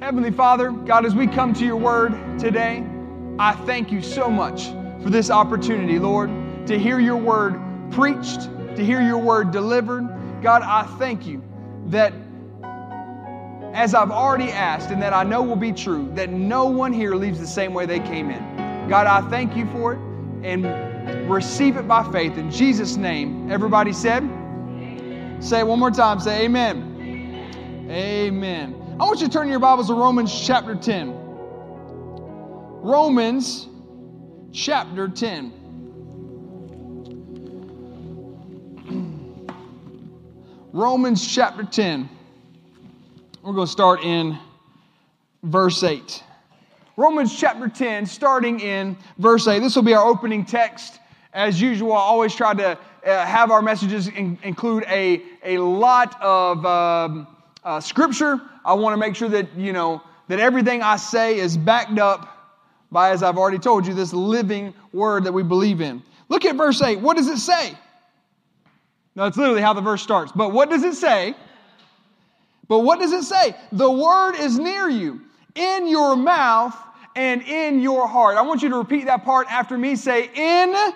Heavenly Father, God, as we come to your word today, I thank you so much for this opportunity, Lord, to hear your word preached, to hear your word delivered. God, I thank you that as I've already asked and that I know will be true, that no one here leaves the same way they came in. God, I thank you for it and receive it by faith. In Jesus' name, everybody said, amen. Say it one more time. Say amen. amen. Amen. I want you to turn your Bibles to Romans chapter 10. Romans chapter 10. Romans chapter 10. We're going to start in verse 8. Romans chapter 10, starting in verse 8. This will be our opening text. As usual, I always try to uh, have our messages in, include a, a lot of um, uh, scripture. I want to make sure that, you know, that everything I say is backed up by, as I've already told you, this living word that we believe in. Look at verse 8. What does it say? No, that's literally how the verse starts. But what does it say? But what does it say? The word is near you, in your mouth and in your heart. I want you to repeat that part after me. Say, in.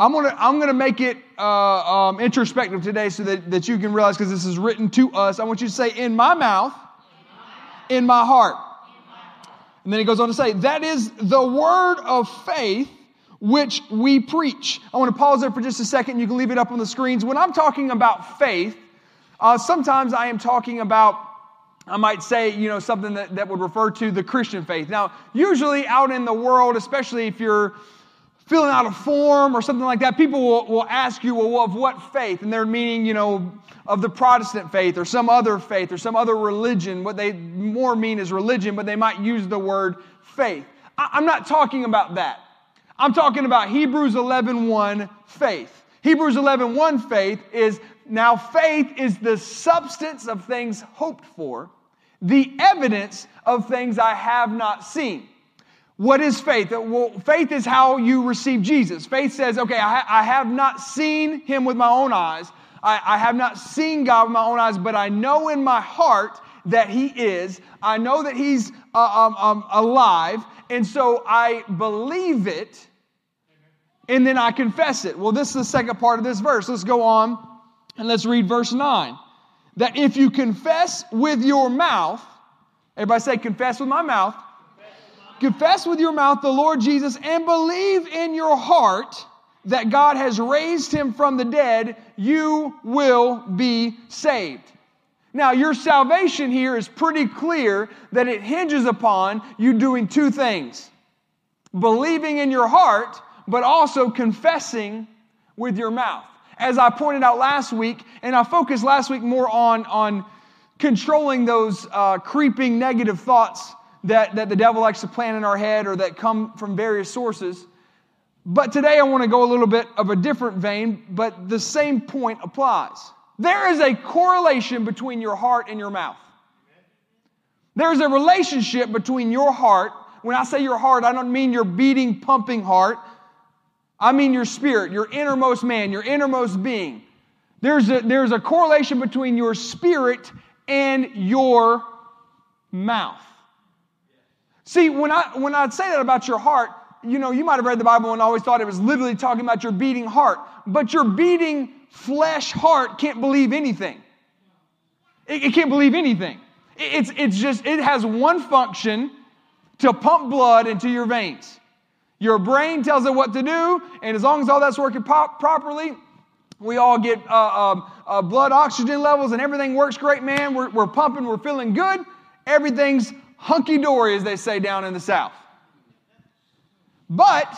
I'm gonna, I'm gonna make it uh, um, introspective today so that, that you can realize because this is written to us. I want you to say, in my mouth, in my heart. And then he goes on to say, that is the word of faith which we preach. I want to pause there for just a second. You can leave it up on the screens. When I'm talking about faith, uh, sometimes I am talking about, I might say, you know, something that, that would refer to the Christian faith. Now, usually out in the world, especially if you're filling out a form or something like that, people will, will ask you, well, of what faith? And they're meaning, you know, of the Protestant faith or some other faith or some other religion. What they more mean is religion, but they might use the word faith. I, I'm not talking about that. I'm talking about Hebrews 11:1 faith. Hebrews 11:1 faith is now faith is the substance of things hoped for, the evidence of things I have not seen. What is faith? Well, faith is how you receive Jesus. Faith says, okay, I, I have not seen him with my own eyes. I, I have not seen God with my own eyes, but I know in my heart that he is. I know that he's uh, um, um, alive. And so I believe it and then I confess it. Well, this is the second part of this verse. Let's go on and let's read verse 9. That if you confess with your mouth, everybody say, confess with my mouth. Confess with your mouth the Lord Jesus and believe in your heart that God has raised him from the dead, you will be saved. Now, your salvation here is pretty clear that it hinges upon you doing two things believing in your heart, but also confessing with your mouth. As I pointed out last week, and I focused last week more on, on controlling those uh, creeping negative thoughts that, that the devil likes to plant in our head or that come from various sources. But today I want to go a little bit of a different vein, but the same point applies. There is a correlation between your heart and your mouth. There's a relationship between your heart. When I say your heart, I don't mean your beating, pumping heart. I mean your spirit, your innermost man, your innermost being. There's a, there's a correlation between your spirit and your mouth. See, when I, when I say that about your heart, you know, you might have read the Bible and always thought it was literally talking about your beating heart. But your beating flesh heart can't believe anything. It, it can't believe anything. It, it's, it's just, it has one function to pump blood into your veins. Your brain tells it what to do, and as long as all that's working pop- properly, we all get uh, um, uh, blood oxygen levels and everything works great, man. We're, we're pumping, we're feeling good. Everything's hunky dory, as they say down in the South. But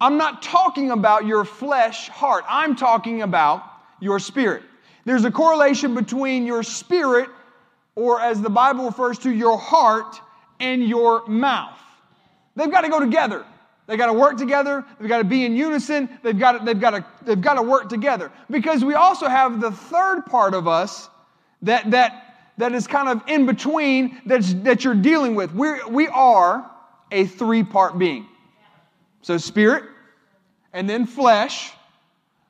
I'm not talking about your flesh heart, I'm talking about your spirit. There's a correlation between your spirit, or as the Bible refers to, your heart, and your mouth. They've got to go together. They've got to work together. They've got to be in unison. They've got to, they've got to, they've got to work together. Because we also have the third part of us that, that, that is kind of in between that's, that you're dealing with. We're, we are a three part being. So, spirit, and then flesh,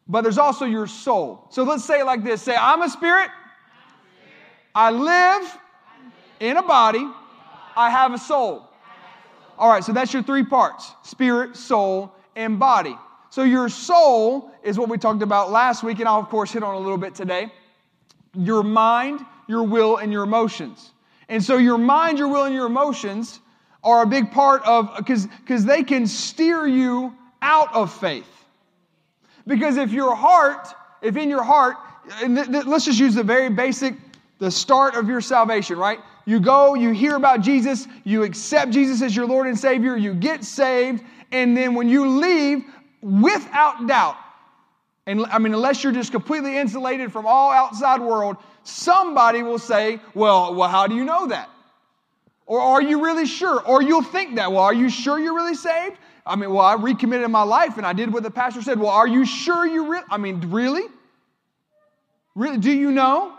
but there's also your soul. So let's say it like this say, I'm a spirit, I live in a body, I have a soul. All right, so that's your three parts spirit, soul, and body. So your soul is what we talked about last week, and I'll, of course, hit on a little bit today. Your mind, your will, and your emotions. And so your mind, your will, and your emotions are a big part of, because they can steer you out of faith. Because if your heart, if in your heart, th- th- let's just use the very basic, the start of your salvation, right? You go, you hear about Jesus, you accept Jesus as your Lord and Savior, you get saved, and then when you leave, without doubt, and I mean, unless you're just completely insulated from all outside world, somebody will say, well, well, how do you know that? Or are you really sure? Or you'll think that, well, are you sure you're really saved? I mean, well, I recommitted my life and I did what the pastor said. Well, are you sure you really? I mean, really? Really? Do you know?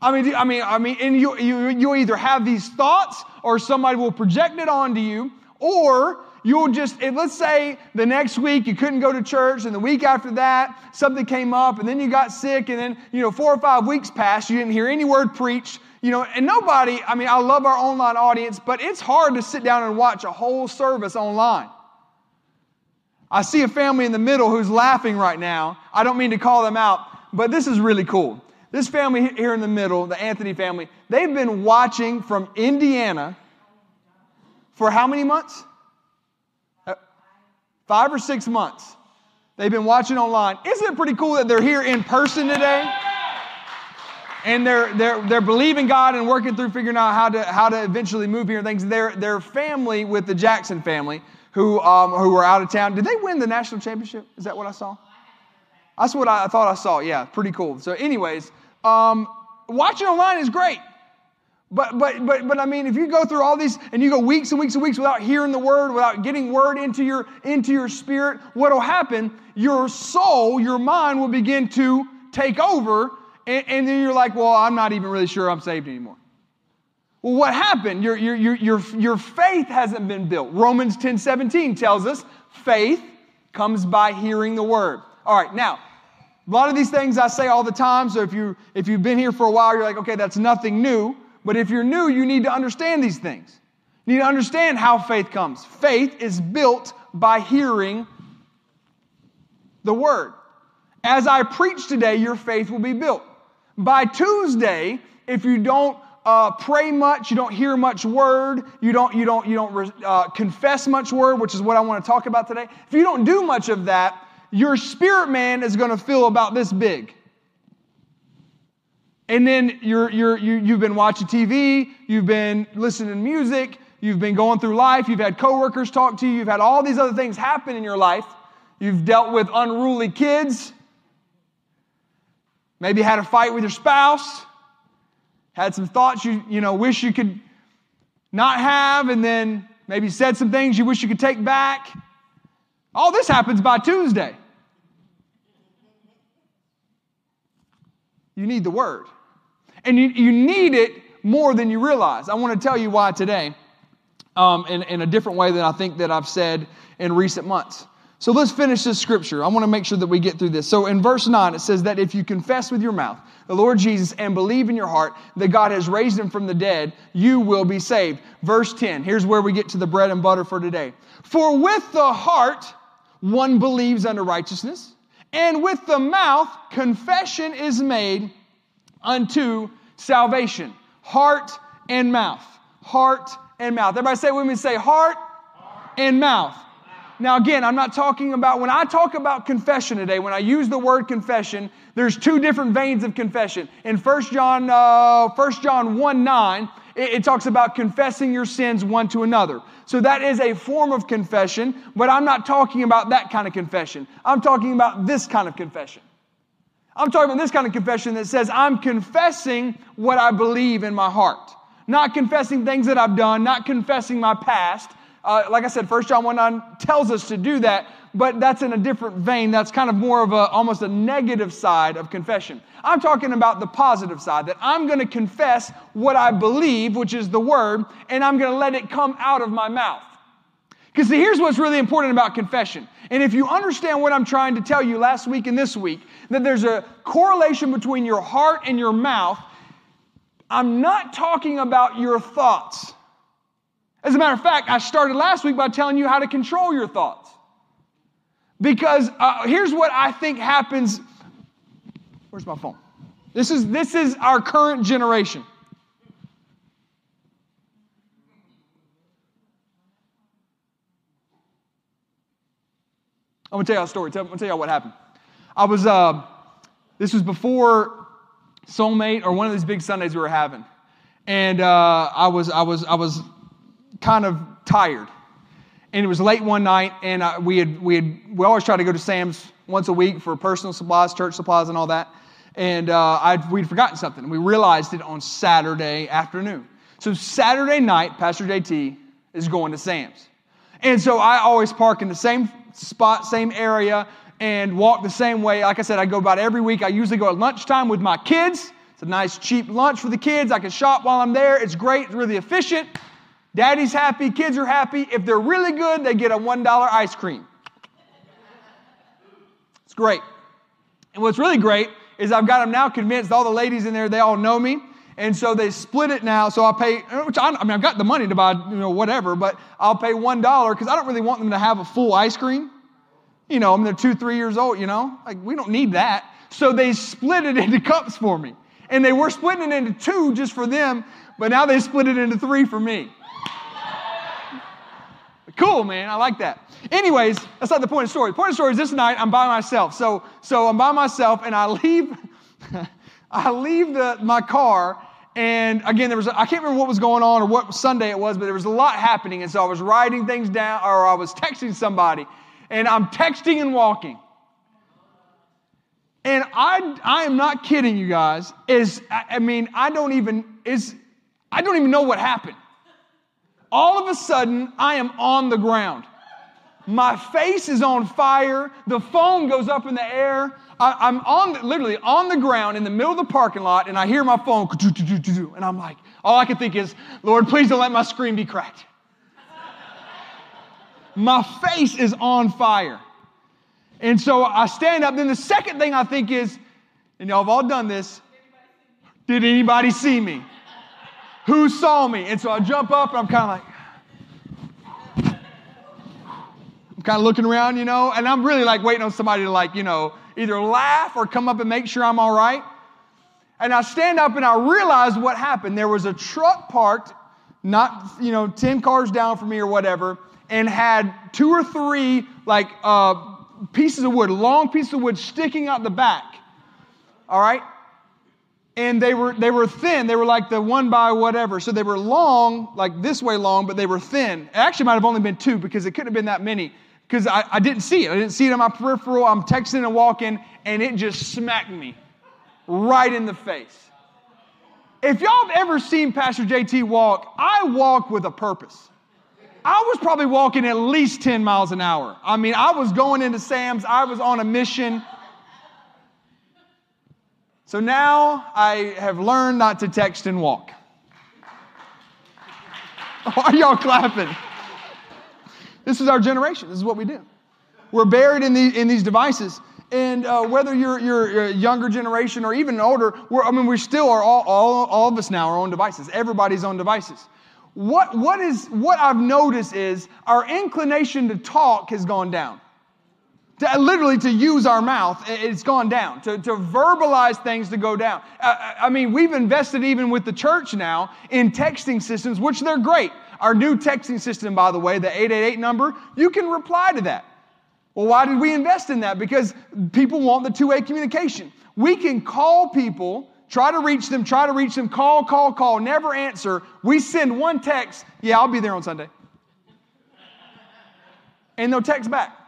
I mean, do, I mean, I mean, and you, you, you either have these thoughts or somebody will project it onto you, or you'll just, let's say the next week you couldn't go to church, and the week after that something came up, and then you got sick, and then, you know, four or five weeks passed, you didn't hear any word preached, you know, and nobody, I mean, I love our online audience, but it's hard to sit down and watch a whole service online. I see a family in the middle who's laughing right now. I don't mean to call them out, but this is really cool. This family here in the middle, the Anthony family, they've been watching from Indiana for how many months? Five or six months. They've been watching online. Isn't it pretty cool that they're here in person today? And they're, they're, they're believing God and working through figuring out how to, how to eventually move here and things. Their, their family with the Jackson family, who, um, who were out of town, did they win the national championship? Is that what I saw? That's what I thought I saw. Yeah, pretty cool. So, anyways, um, watching online is great. But, but, but, but I mean, if you go through all these and you go weeks and weeks and weeks without hearing the word, without getting word into your, into your spirit, what will happen? Your soul, your mind will begin to take over. And, and then you're like, well, I'm not even really sure I'm saved anymore. Well, what happened? Your, your, your, your, your faith hasn't been built. Romans 10 17 tells us faith comes by hearing the word. All right, now, a lot of these things I say all the time. So if, you, if you've been here for a while, you're like, okay, that's nothing new. But if you're new, you need to understand these things. You need to understand how faith comes. Faith is built by hearing the word. As I preach today, your faith will be built. By Tuesday, if you don't uh, pray much, you don't hear much word, you don't, you don't, you don't uh, confess much word, which is what I want to talk about today. If you don't do much of that, your spirit man is going to feel about this big. And then you're, you're, you, you've been watching TV, you've been listening to music, you've been going through life, you've had coworkers talk to you, you've had all these other things happen in your life. You've dealt with unruly kids, maybe had a fight with your spouse, had some thoughts you, you know, wish you could not have, and then maybe said some things you wish you could take back. All this happens by Tuesday. You need the word. And you, you need it more than you realize. I want to tell you why today um, in, in a different way than I think that I've said in recent months. So let's finish this scripture. I want to make sure that we get through this. So in verse 9, it says that if you confess with your mouth the Lord Jesus and believe in your heart that God has raised him from the dead, you will be saved. Verse 10, here's where we get to the bread and butter for today. For with the heart one believes unto righteousness, and with the mouth confession is made unto salvation. Heart and mouth. Heart and mouth. Everybody say with me, say heart, heart. and mouth. Now, again, I'm not talking about, when I talk about confession today, when I use the word confession, there's two different veins of confession. In 1 John, uh, 1 John 1 9, it, it talks about confessing your sins one to another. So that is a form of confession, but I'm not talking about that kind of confession. I'm talking about this kind of confession. I'm talking about this kind of confession that says, I'm confessing what I believe in my heart. Not confessing things that I've done, not confessing my past. Uh, like I said, 1 John 1 9 tells us to do that, but that's in a different vein. That's kind of more of a almost a negative side of confession. I'm talking about the positive side, that I'm going to confess what I believe, which is the word, and I'm going to let it come out of my mouth. Because here's what's really important about confession. And if you understand what I'm trying to tell you last week and this week, that there's a correlation between your heart and your mouth, I'm not talking about your thoughts. As a matter of fact, I started last week by telling you how to control your thoughts. Because uh, here's what I think happens. Where's my phone? This is, this is our current generation. I'm gonna tell you a story. I'm gonna tell you what happened. I was, uh, this was before Soulmate or one of these big Sundays we were having, and uh, I was, I was, I was kind of tired, and it was late one night, and I, we had, we had, we always try to go to Sam's once a week for personal supplies, church supplies, and all that, and uh, I'd, we'd forgotten something. And we realized it on Saturday afternoon. So Saturday night, Pastor JT is going to Sam's. And so I always park in the same spot, same area, and walk the same way. Like I said, I go about every week. I usually go at lunchtime with my kids. It's a nice, cheap lunch for the kids. I can shop while I'm there. It's great, it's really efficient. Daddy's happy, kids are happy. If they're really good, they get a $1 ice cream. It's great. And what's really great is I've got them now convinced, all the ladies in there, they all know me. And so they split it now. So I pay, which I, I mean, I've got the money to buy, you know, whatever, but I'll pay $1 because I don't really want them to have a full ice cream. You know, I mean, they're two, three years old, you know, like we don't need that. So they split it into cups for me. And they were splitting it into two just for them, but now they split it into three for me. cool, man. I like that. Anyways, that's not the point of the story. The point of the story is this night I'm by myself. So, so I'm by myself and I leave. I leave the, my car, and again, there was I can't remember what was going on or what Sunday it was, but there was a lot happening, and so I was writing things down or I was texting somebody, and I'm texting and walking. And I, I am not kidding you guys. Is I mean, I don't even is I don't even know what happened. All of a sudden, I am on the ground. My face is on fire. The phone goes up in the air. I, am on literally on the ground in the middle of the parking lot, and I hear my phone, and I'm like, all I can think is, Lord, please don't let my screen be cracked. my face is on fire. And so I stand up. Then the second thing I think is, and y'all have all done this, did anybody see me? Who saw me? And so I jump up and I'm kind of like, I'm kind of looking around, you know, and I'm really like waiting on somebody to like, you know, either laugh or come up and make sure I'm all right. And I stand up and I realize what happened. There was a truck parked, not, you know, 10 cars down from me or whatever, and had two or three like uh, pieces of wood, long pieces of wood sticking out the back. All right? and they were they were thin they were like the one by whatever so they were long like this way long but they were thin it actually might have only been two because it couldn't have been that many because I, I didn't see it. I didn't see it on my peripheral. I'm texting and walking, and it just smacked me right in the face. If y'all have ever seen Pastor JT walk, I walk with a purpose. I was probably walking at least 10 miles an hour. I mean, I was going into Sam's, I was on a mission. So now I have learned not to text and walk. Why are y'all clapping? This is our generation. This is what we do. We're buried in, the, in these devices. And uh, whether you're, you're, a younger generation or even older, I mean, we still are all, all, all of us now are on devices. Everybody's on devices. What, what, is, what I've noticed is our inclination to talk has gone down. To, uh, literally, to use our mouth, it's gone down. To, to verbalize things to go down. I, I mean, we've invested even with the church now in texting systems, which they're great. Our new texting system, by the way, the 888 number, you can reply to that. Well, why did we invest in that? Because people want the two way communication. We can call people, try to reach them, try to reach them, call, call, call, never answer. We send one text, yeah, I'll be there on Sunday. And they'll text back.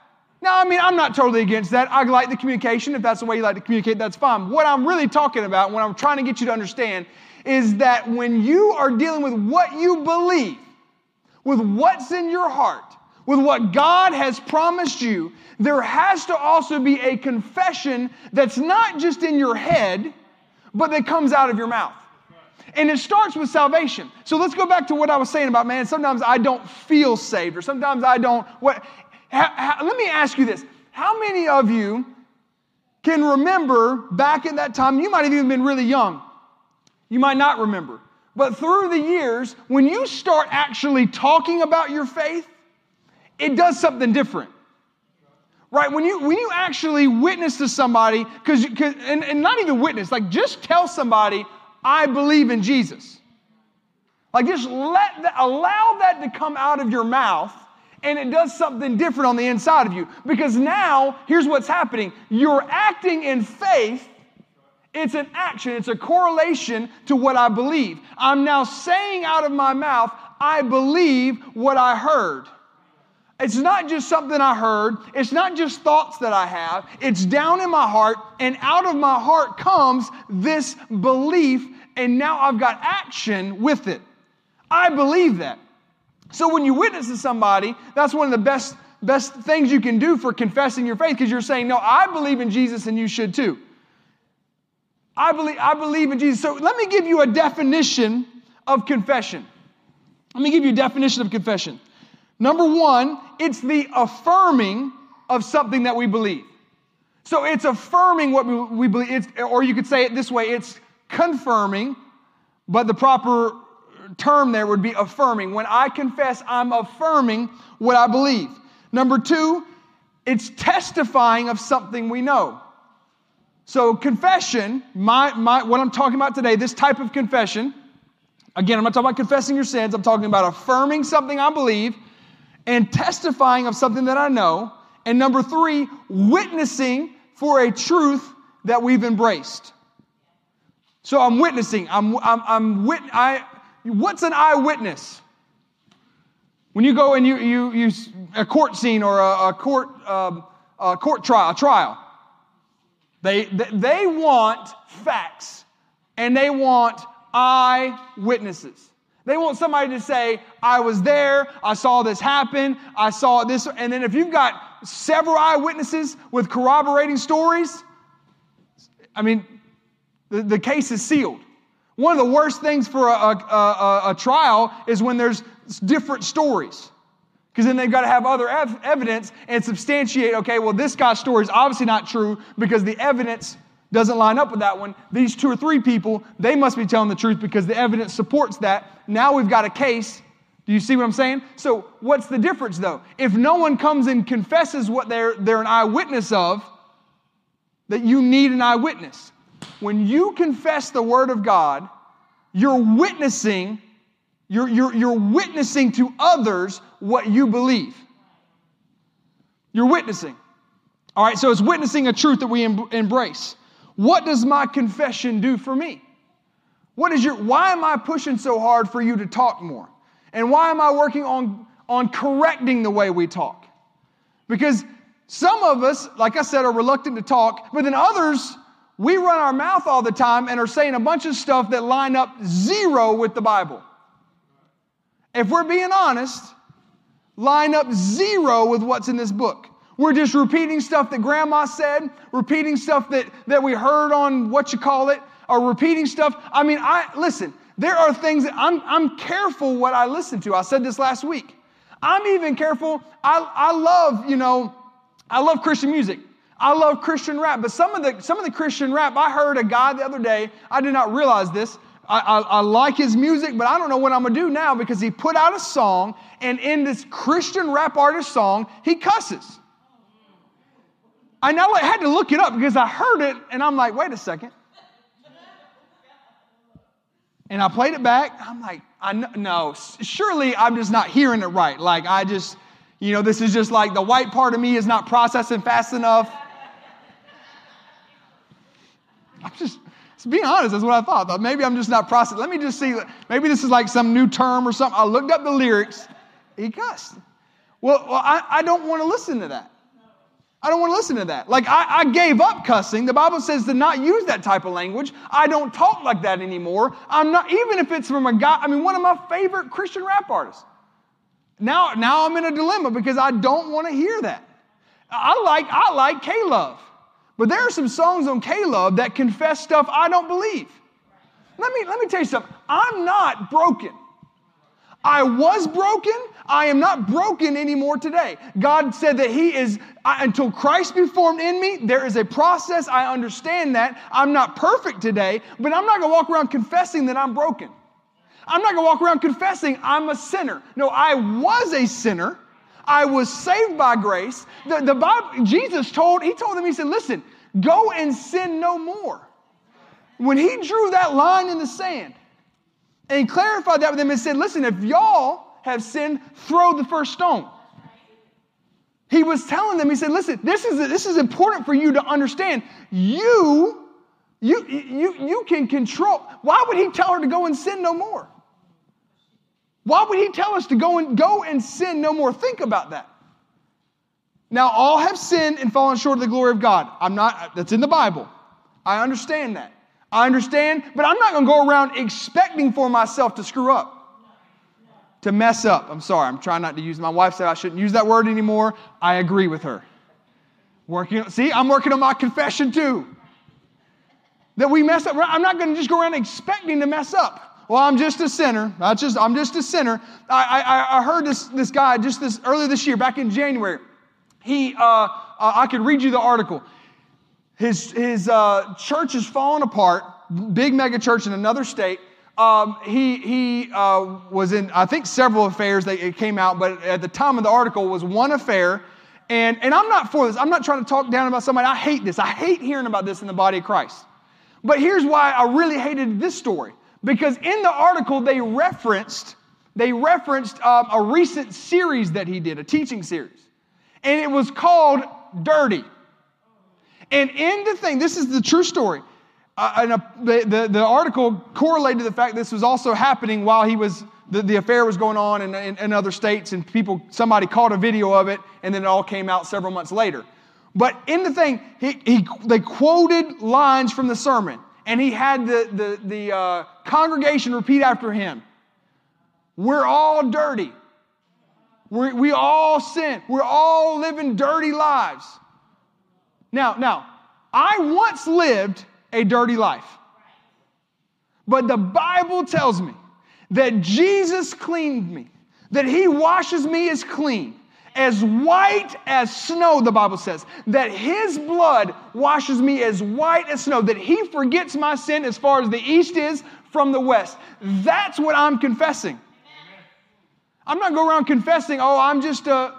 Now, I mean, I'm not totally against that. I like the communication. If that's the way you like to communicate, that's fine. What I'm really talking about, what I'm trying to get you to understand, is that when you are dealing with what you believe, with what's in your heart, with what God has promised you, there has to also be a confession that's not just in your head, but that comes out of your mouth. And it starts with salvation. So let's go back to what I was saying about, man, sometimes I don't feel saved, or sometimes I don't. What, let me ask you this. How many of you can remember back in that time, you might have even been really young, You might not remember. But through the years, when you start actually talking about your faith, it does something different. Right? When you when you actually witness to somebody, because and, and not even witness, like just tell somebody, I believe in Jesus. Like just let that, allow that to come out of your mouth and it does something different on the inside of you. Because now, here's what's happening you're acting in faith. It's an action, it's a correlation to what I believe. I'm now saying out of my mouth, I believe what I heard. It's not just something I heard. It's not just thoughts that I have. It's down in my heart, and out of my heart comes this belief, and now I've got action with it. I believe that. So when you witness to somebody, that's one of the best, best things you can do for confessing your faith because you're saying, No, I believe in Jesus and you should too. I believe, I believe in Jesus. So let me give you a definition of confession. Let me give you a definition of confession. Number one, it's the affirming of something that we believe. So it's affirming what we, believe, it's, or you could say it this way it's confirming, but the proper term there would be affirming. When I confess, I'm affirming what I believe. Number two, it's testifying of something we know. So, confession, my, my, what I'm talking about today, this type of confession, again, I'm not talking about confessing your sins, I'm talking about affirming something I believe and testifying of something that I know. And number three, witnessing for a truth that we've embraced. So I'm witnessing. I'm, I'm, I'm wit- I, What's an eyewitness? When you go and you, you, you a court scene or a, a court, um, a court trial, a trial, they, they want facts and they want eyewitnesses. They want somebody to say, I was there, I saw this happen, I saw this. And then if you've got several eyewitnesses with corroborating stories, I mean, the, the case is sealed. One of the worst things for a, a, a, a trial is when there's different stories. Because then they've got to have other ev- evidence and substantiate, okay, well, this guy's story is obviously not true because the evidence doesn't line up with that one. These two or three people, they must be telling the truth because the evidence supports that. Now we've got a case. Do you see what I'm saying? So, what's the difference though? If no one comes and confesses what they're, they're an eyewitness of, that you need an eyewitness. When you confess the Word of God, you're witnessing, you're, you're, you're witnessing to others what you believe. You're witnessing. All right, so it's witnessing a truth that we em- embrace. What does my confession do for me? What is your why am I pushing so hard for you to talk more? And why am I working on, on correcting the way we talk? Because some of us, like I said, are reluctant to talk, but then others we run our mouth all the time and are saying a bunch of stuff that line up zero with the Bible. If we're being honest, line up zero with what's in this book. We're just repeating stuff that grandma said, repeating stuff that, that we heard on what you call it, or repeating stuff. I mean, I listen, there are things that I'm, I'm careful what I listen to. I said this last week. I'm even careful. I, I love, you know, I love Christian music. I love Christian rap, but some of the some of the Christian rap, I heard a guy the other day. I did not realize this. I, I, I, like his music, but I don't know what I'm gonna do now because he put out a song, and in this Christian rap artist song, he cusses. I now had to look it up because I heard it, and I'm like, wait a second. And I played it back. I'm like, I know, no, surely I'm just not hearing it right. Like I just, you know, this is just like the white part of me is not processing fast enough. I'm just, to be honest, that's what I thought. I thought maybe I'm just not processing. Let me just see. Maybe this is like some new term or something. I looked up the lyrics. He cussed. Well, well I, I don't want to listen to that. I don't want to listen to that. Like, I, I, gave up cussing. The Bible says to not use that type of language. I don't talk like that anymore. I'm not, even if it's from a guy, I mean, one of my favorite Christian rap artists. Now, now I'm in a dilemma because I don't want to hear that. I like, I like K-Love. But there are some songs on K-Love that confess stuff I don't believe. Let me, let me tell you something. I'm not broken. I was broken. I am not broken anymore today. God said that He is, until Christ be formed in me, there is a process. I understand that. I'm not perfect today, but I'm not going to walk around confessing that I'm broken. I'm not going to walk around confessing I'm a sinner. No, I was a sinner. I was saved by grace. The, the Bible, Jesus told, He told them, He said, listen, go and sin no more. When He drew that line in the sand, and clarified that with them and said, listen, if y'all have sinned, throw the first stone. He was telling them, he said, listen, this is, this is important for you to understand. You, you, you, you can control. Why would he tell her to go and sin no more? Why would he tell us to go and go and sin no more? Think about that. Now, all have sinned and fallen short of the glory of God. I'm not, that's in the Bible. I understand that. I understand, but I'm not going to go around expecting for myself to screw up to mess up. I'm sorry, I'm trying not to use my wife said I shouldn't use that word anymore. I agree with her. Working see, I'm working on my confession too. That we mess up. I'm not going to just go around expecting to mess up. Well, I'm just a sinner. I just, I'm just a sinner. I, I, I heard this, this guy just this earlier this year, back in January. He, uh, uh, I could read you the article. His, his uh, church is falling apart, big mega church in another state. Um, he he uh, was in, I think, several affairs that came out, but at the time of the article was one affair. And, and I'm not for this. I'm not trying to talk down about somebody. I hate this. I hate hearing about this in the body of Christ. But here's why I really hated this story. Because in the article, they referenced, they referenced um, a recent series that he did, a teaching series. And it was called Dirty. And in the thing, this is the true story. Uh, and a, the, the, article correlated the fact this was also happening while he was the, the affair was going on in, in, in, other states and people somebody caught a video of it and then it all came out several months later. But in the thing he, he, they quoted lines from the sermon and he had the, the, the uh, congregation repeat after him. We're all dirty. We're, we all sin. We're all living dirty lives. Now now i once lived a dirty life. But the Bible tells me that Jesus cleaned me, that He washes me as clean, as white as snow, the Bible says, that His blood washes me as white as snow, that He forgets my sin as far as the east is from the west. That's what I'm confessing. I'm not going around confessing, oh, I'm just a,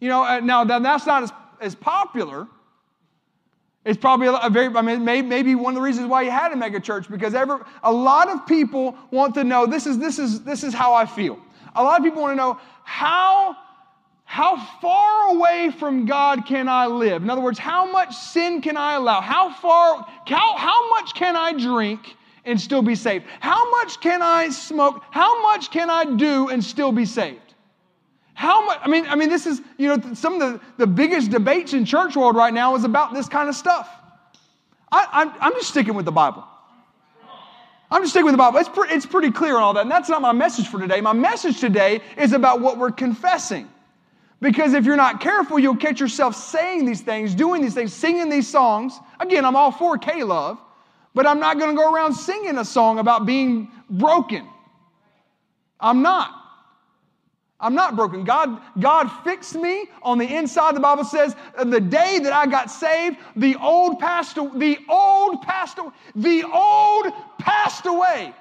you know, uh, now that's not as, as popular it's probably a very, I mean, maybe one of the reasons why you had a mega church because ever, a lot of people want to know this is, this, is, this is how I feel. A lot of people want to know how, how far away from God can I live? In other words, how much sin can I allow? How far, how, how much can I drink and still be saved? How much can I smoke? How much can I do and still be saved? How much? I mean, I mean, this is, you know, some of the, the biggest debates in church world right now is about this kind of stuff. I, I'm, I'm just sticking with the Bible. I'm just sticking with the Bible. It's, pre- it's pretty clear on all that. And that's not my message for today. My message today is about what we're confessing. Because if you're not careful, you'll catch yourself saying these things, doing these things, singing these songs. Again, I'm all for K love, but I'm not going to go around singing a song about being broken. I'm not. I'm not broken. God, God fixed me on the inside. The Bible says uh, the day that I got saved, the old passed the old passed the old passed away.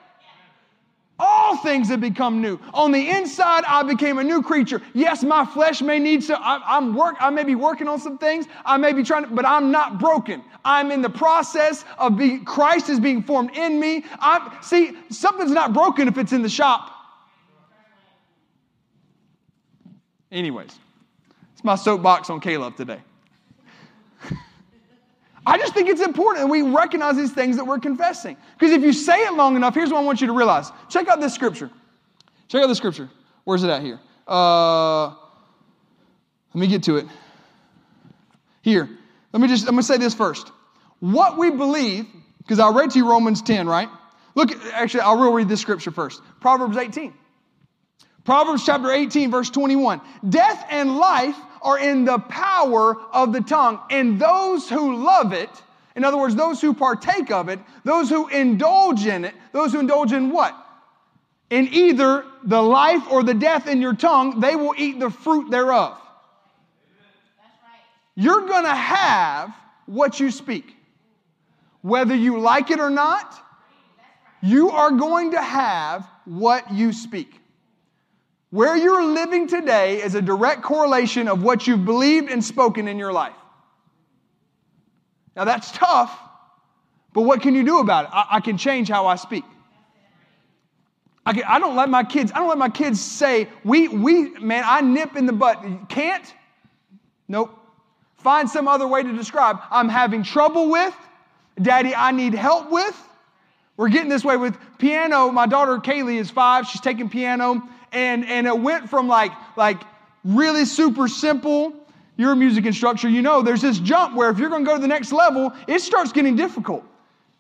All things have become new. On the inside, I became a new creature. Yes, my flesh may need some. I, am work. I may be working on some things. I may be trying, to, but I'm not broken. I'm in the process of being. Christ is being formed in me. I see something's not broken if it's in the shop. Anyways, it's my soapbox on K-Love today. I just think it's important that we recognize these things that we're confessing. Because if you say it long enough, here's what I want you to realize. Check out this scripture. Check out the scripture. Where's it at here? Uh, let me get to it. Here. Let me just, I'm going to say this first. What we believe, because I read to you Romans 10, right? Look, actually, I'll read this scripture first. Proverbs 18. Proverbs chapter 18, verse 21. Death and life are in the power of the tongue, and those who love it, in other words, those who partake of it, those who indulge in it, those who indulge in what? in either the life or the death in your tongue, they will eat the fruit thereof. You're going to have what you speak. Whether you like it or not, you are going to have what you speak. Where you're living today is a direct correlation of what you've believed and spoken in your life. Now, that's tough, but what can you do about it? I, I can change how I speak. I, can, I don't let my kids, I don't let my kids say, we, we, man, I nip in the butt. Can't? Nope. Find some other way to describe. I'm having trouble with, daddy, I need help with. We're getting this way with piano. My daughter Kaylee is five. She's taking piano and and it went from like like really super simple you're a music instructor you know there's this jump where if you're going to go to the next level it starts getting difficult.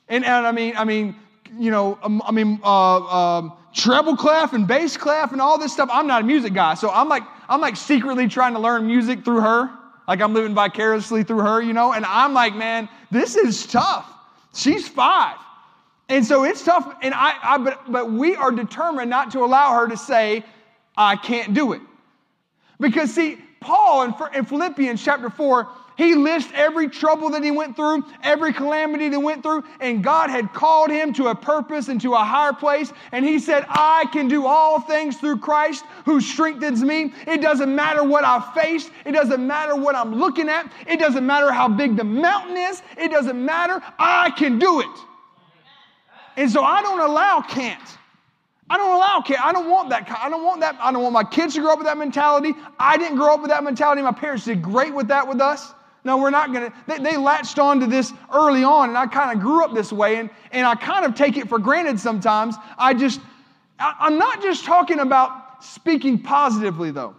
And, and i mean i mean you know um, i mean uh, um, treble clef and bass clef and all this stuff i'm not a music guy so i'm like i'm like secretly trying to learn music through her. Like i'm living vicariously through her you know and i'm like man this is tough. She's five and so it's tough, and I, I but, but we are determined not to allow her to say, I can't do it. Because see, Paul in, in Philippians chapter 4, he lists every trouble that he went through, every calamity that went through, and God had called him to a purpose and to a higher place. And he said, I can do all things through Christ who strengthens me. It doesn't matter what I've faced, it doesn't matter what I'm looking at, it doesn't matter how big the mountain is, it doesn't matter. I can do it. And so I don't allow can't. I don't allow can't. I don't want that. I don't want that. I don't want my kids to grow up with that mentality. I didn't grow up with that mentality. My parents did great with that with us. No, we're not going to. They, they, latched on to this early on, and I kind of grew up this way, and, and I kind of take it for granted sometimes. I just, I, I'm not just talking about speaking positively, though.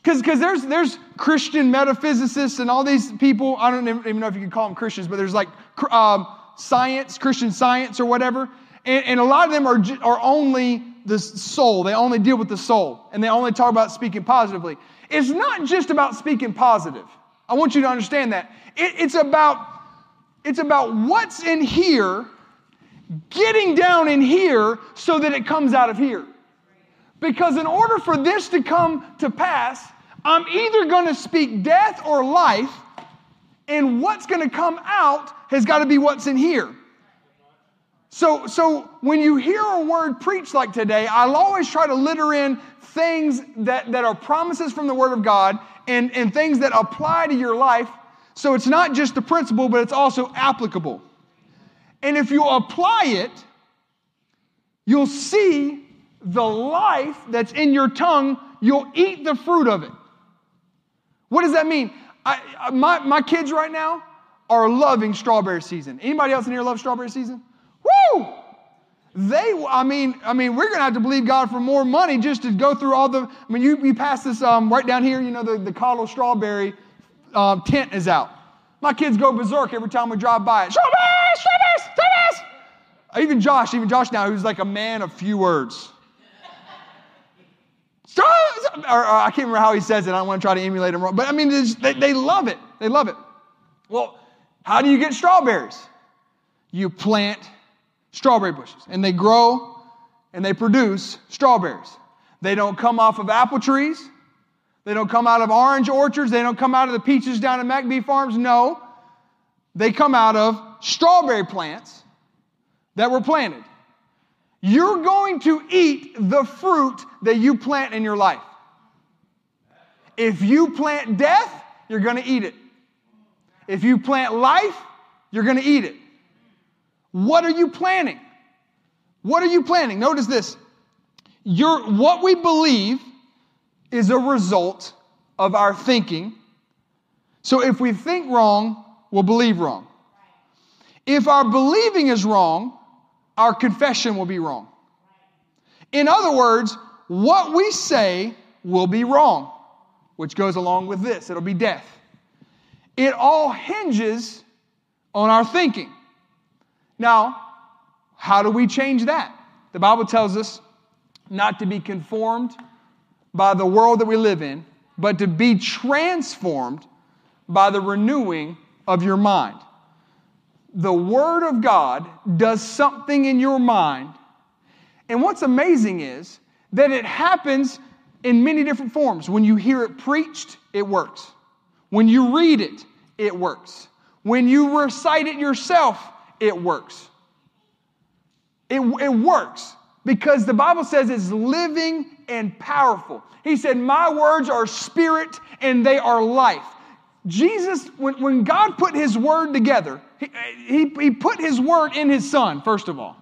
Because there's, there's Christian metaphysicists and all these people, I don't even know if you can call them Christians, but there's like um, science, Christian science or whatever. And, and a lot of them are, are only the soul. They only deal with the soul and they only talk about speaking positively. It's not just about speaking positive. I want you to understand that. It, it's, about, it's about what's in here getting down in here so that it comes out of here. Because in order for this to come to pass, I'm either going to speak death or life, and what's going to come out has got to be what's in here. So, so when you hear a word preached like today, I'll always try to litter in things that, that are promises from the Word of God and, and things that apply to your life. So it's not just the principle, but it's also applicable. And if you apply it, you'll see the life that's in your tongue, you'll eat the fruit of it. What does that mean? I, my, my kids right now are loving strawberry season. Anybody else in here love strawberry season? Woo! They, I mean, I mean, we're gonna have to believe God for more money just to go through all the. I mean, you, you pass this um, right down here. You know, the the Cottle strawberry uh, tent is out. My kids go berserk every time we drive by it. Strawberries, strawberries, strawberries. Even Josh, even Josh now, who's like a man of few words. Or, or, I can't remember how he says it. I don't want to try to emulate him wrong. But I mean, they, they love it. They love it. Well, how do you get strawberries? You plant strawberry bushes, and they grow and they produce strawberries. They don't come off of apple trees. They don't come out of orange orchards. They don't come out of the peaches down at MacBee Farms. No. They come out of strawberry plants that were planted. You're going to eat the fruit that you plant in your life. If you plant death, you're going to eat it. If you plant life, you're going to eat it. What are you planting? What are you planting? Notice this. Your, what we believe is a result of our thinking. So if we think wrong, we'll believe wrong. If our believing is wrong, our confession will be wrong. In other words, what we say will be wrong, which goes along with this it'll be death. It all hinges on our thinking. Now, how do we change that? The Bible tells us not to be conformed by the world that we live in, but to be transformed by the renewing of your mind. The Word of God does something in your mind And what's amazing is that it happens in many different forms. When you hear it preached, it works. When you read it, it works. When you recite it yourself, it works. It, it works because the Bible says it's living and powerful. He said, My words are spirit and they are life. Jesus, when, when God put his word together, he, he, he put his word in his son, first of all.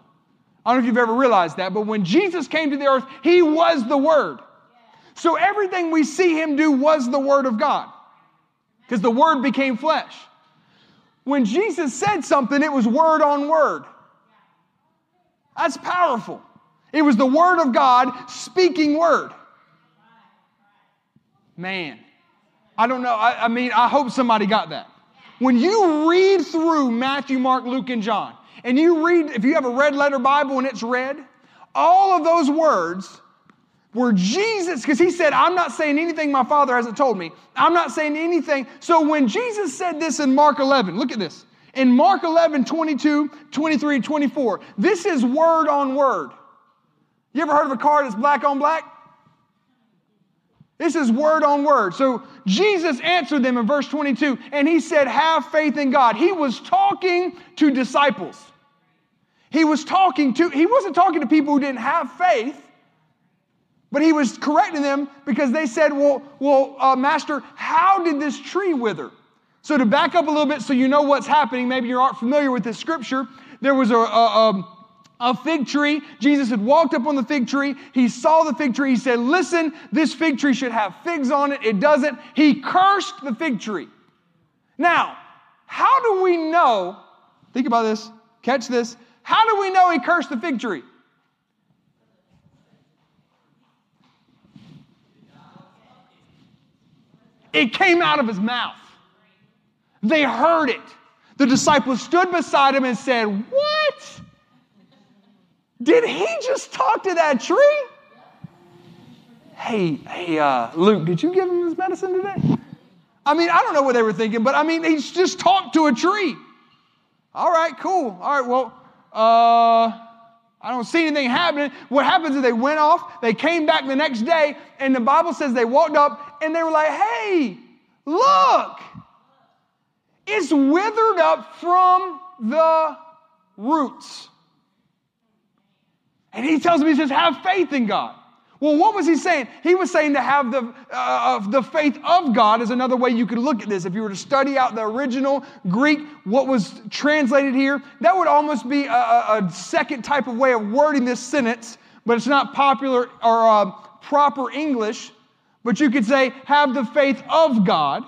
I don't know if you've ever realized that, but when Jesus came to the earth, he was the word. So everything we see him do was the word of God because the word became flesh. When Jesus said something, it was word on word. That's powerful. It was the word of God speaking word. Man, I don't know. I, I, mean, I hope somebody got that. When you read through Matthew, Mark, Luke, and John, and you read, if you have a red letter Bible and it's red, all of those words were Jesus, because he said, I'm not saying anything my Father hasn't told me. I'm not saying anything. So when Jesus said this in Mark 11, look at this. In Mark 11, 22, 23, 24, this is word on word. You ever heard of a car that's black on black? This is word on word. So Jesus answered them in verse 22, and he said, Have faith in God. He was talking to disciples. He was talking to, he wasn't talking to people who didn't have faith, but he was correcting them because they said, Well, well uh, Master, how did this tree wither? So, to back up a little bit so you know what's happening, maybe you aren't familiar with this scripture, there was a, a, a a fig tree. Jesus had walked up on the fig tree. He saw the fig tree. He said, Listen, this fig tree should have figs on it. It doesn't. He cursed the fig tree. Now, how do we know? Think about this. Catch this. How do we know he cursed the fig tree? It came out of his mouth. They heard it. The disciples stood beside him and said, What? Did he just talk to that tree? Hey, hey, uh, Luke, did you give him his medicine today? I mean, I don't know what they were thinking, but I mean, he's just talked to a tree. All right, cool. All right, well, uh, I don't see anything happening. What happens is they went off, they came back the next day, and the Bible says they walked up and they were like, hey, look, it's withered up from the roots. And he tells me, he says, have faith in God. Well, what was he saying? He was saying to have the, uh, the faith of God is another way you could look at this. If you were to study out the original Greek, what was translated here, that would almost be a, a second type of way of wording this sentence, but it's not popular or uh, proper English. But you could say, have the faith of God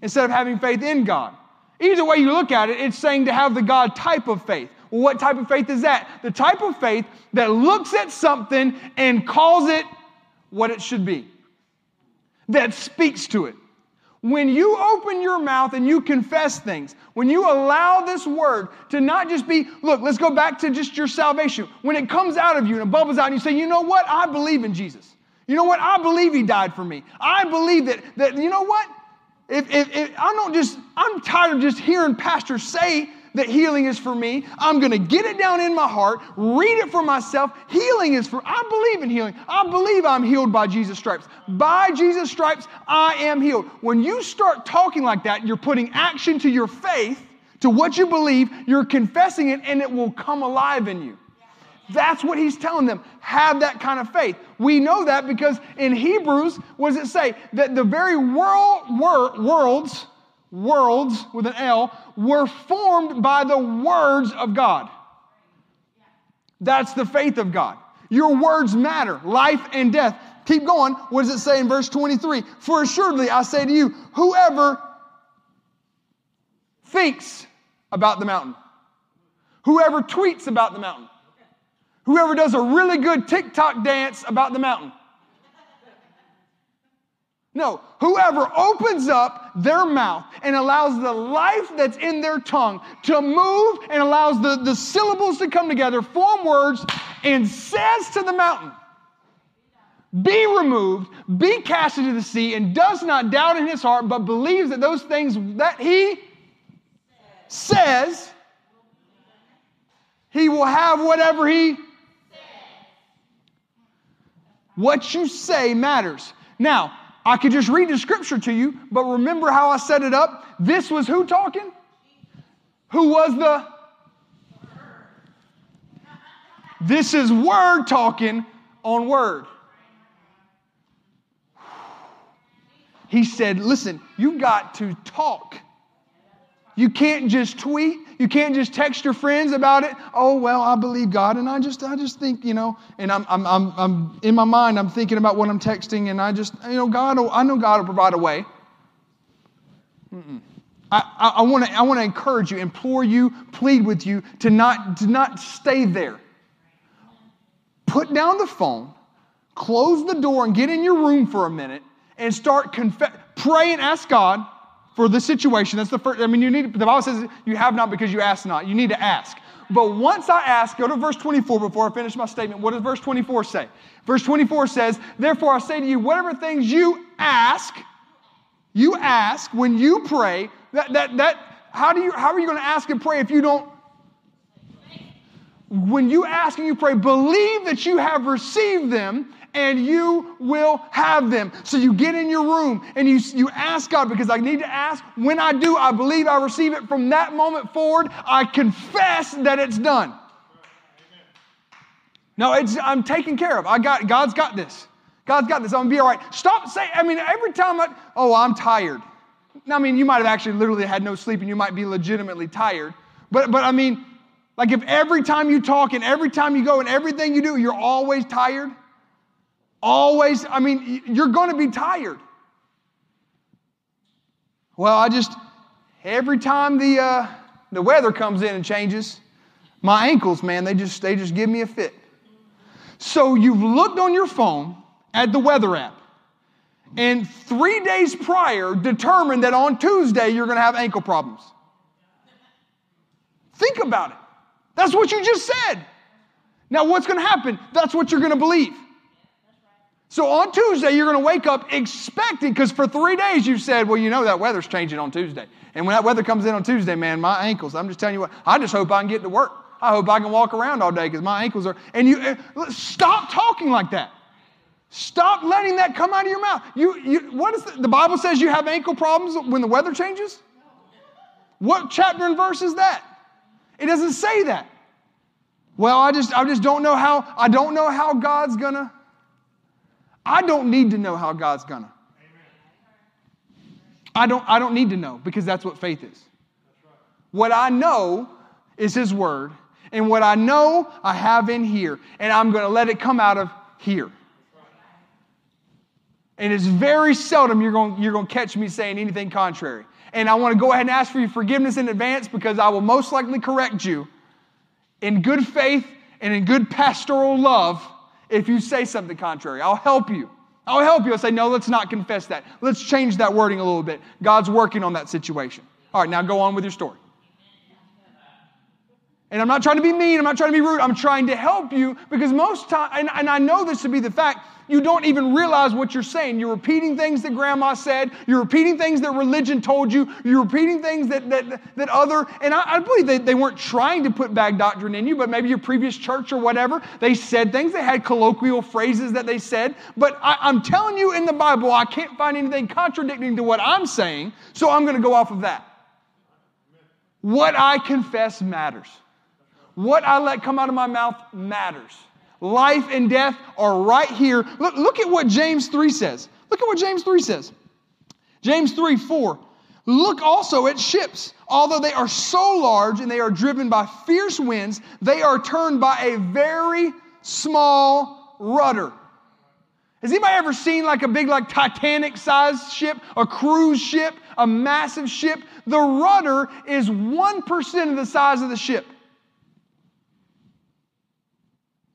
instead of having faith in God. Either way you look at it, it's saying to have the God type of faith. Well, what type of faith is that? The type of faith that looks at something and calls it what it should be, that speaks to it. When you open your mouth and you confess things, when you allow this word to not just be, look, let's go back to just your salvation. When it comes out of you and it bubbles out and you say, you know what? I believe in Jesus. You know what? I believe he died for me. I believe that, that you know what? If, if, if I don't just, I'm tired of just hearing pastors say that healing is for me. I'm going to get it down in my heart, read it for myself. Healing is for, I believe in healing. I believe I'm healed by Jesus' stripes. By Jesus' stripes, I am healed. When you start talking like that, you're putting action to your faith, to what you believe, you're confessing it, and it will come alive in you. That's what he's telling them. Have that kind of faith. We know that because in Hebrews, what does it say? That the very world, wor- worlds, worlds with an L, were formed by the words of God. That's the faith of God. Your words matter, life and death. Keep going. What does it say in verse 23? For assuredly I say to you, whoever thinks about the mountain, whoever tweets about the mountain, whoever does a really good TikTok dance about the mountain, no, whoever opens up their mouth and allows the life that's in their tongue to move and allows the, the syllables to come together, form words, and says to the mountain, be removed, be cast into the sea, and does not doubt in his heart, but believes that those things that he says, he will have whatever he What you say matters. Now, I could just read the scripture to you, but remember how I set it up? This was who talking? Who was the? This is word talking on word. He said, Listen, you got to talk. You can't just tweet. You can't just text your friends about it. Oh, well, I believe God. And I just, I just think, you know, and I'm, I'm, I'm, I'm in my mind, I'm thinking about what I'm texting, and I just, you know, God, I know God will provide a way. Mm-mm. I, I, I want to encourage you, implore you, plead with you to not, to not stay there. Put down the phone, close the door, and get in your room for a minute and start confess. Pray and ask God for the situation. That's the first. I mean, you need. The Bible says you have not because you ask not. You need to ask. But once I ask, go to verse 24 before I finish my statement. What does verse 24 say? Verse 24 says, Therefore I say to you, whatever things you ask, you ask when you pray. That that that how do you how are you going to ask and pray if you don't when you ask and you pray, believe that you have received them and you will have them. So you get in your room and you, you ask God because I need to ask. When I do, I believe I receive it. From that moment forward, I confess that it's done. No, it's, I'm taken care of. I got, God's got this. God's got this. I'm gonna be all right. Stop saying, I mean, every time I, oh, I'm tired. I mean, you might have actually literally had no sleep and you might be legitimately tired. But, but I mean, like if every time you talk and every time you go and everything you do, you're always tired, always, I mean, you're going to be tired. Well, I just, every time the, uh, the weather comes in and changes, my ankles, man, they just, they just give me a fit. So you've looked on your phone at the weather app and three days prior determined that on Tuesday you're going to have ankle problems. Think about it. That's what you just said. Now, what's going to happen? That's what you're going to believe. So on Tuesday, you're going to wake up expecting, because for three days you've said, well, you know that weather's changing on Tuesday. And when that weather comes in on Tuesday, man, my ankles, I'm just telling you what, I just hope I can get to work. I hope I can walk around all day because my ankles are. And you uh, stop talking like that. Stop letting that come out of your mouth. You, you, what is the, the Bible says you have ankle problems when the weather changes? What chapter and verse is that? It doesn't say that. Well, I just, I just don't know how, I don't know how God's gonna. I don't need to know how God's gonna. I don't, I don't need to know because that's what faith is. What I know is His Word, and what I know I have in here, and I'm gonna let it come out of here. And it's very seldom you're going, you're going to catch me saying anything contrary. And I want to go ahead and ask for your forgiveness in advance because I will most likely correct you in good faith and in good pastoral love if you say something contrary. I'll help you. I'll help you. I'll say, no, let's not confess that. Let's change that wording a little bit. God's working on that situation. All right, now go on with your story. And I'm not trying to be mean, I'm not trying to be rude, I'm trying to help you because most time, and, and, I know this to be the fact, you don't even realize what you're saying. You're repeating things that grandma said, you're repeating things that religion told you, you're repeating things that, that, that other, and I, I believe they, they weren't trying to put bad doctrine in you, but maybe your previous church or whatever, they said things, they had colloquial phrases that they said, but I, I'm telling you in the Bible, I can't find anything contradicting to what I'm saying, so I'm going to go off of that. What I confess matters. What I let come out of my mouth matters. Life and death are right here. Look, look at what James 3 says. Look at what James 3 says. James 3 4. Look also at ships. Although they are so large and they are driven by fierce winds, they are turned by a very small rudder. Has anybody ever seen like a big, like Titanic sized ship, a cruise ship, a massive ship? The rudder is 1% of the size of the ship.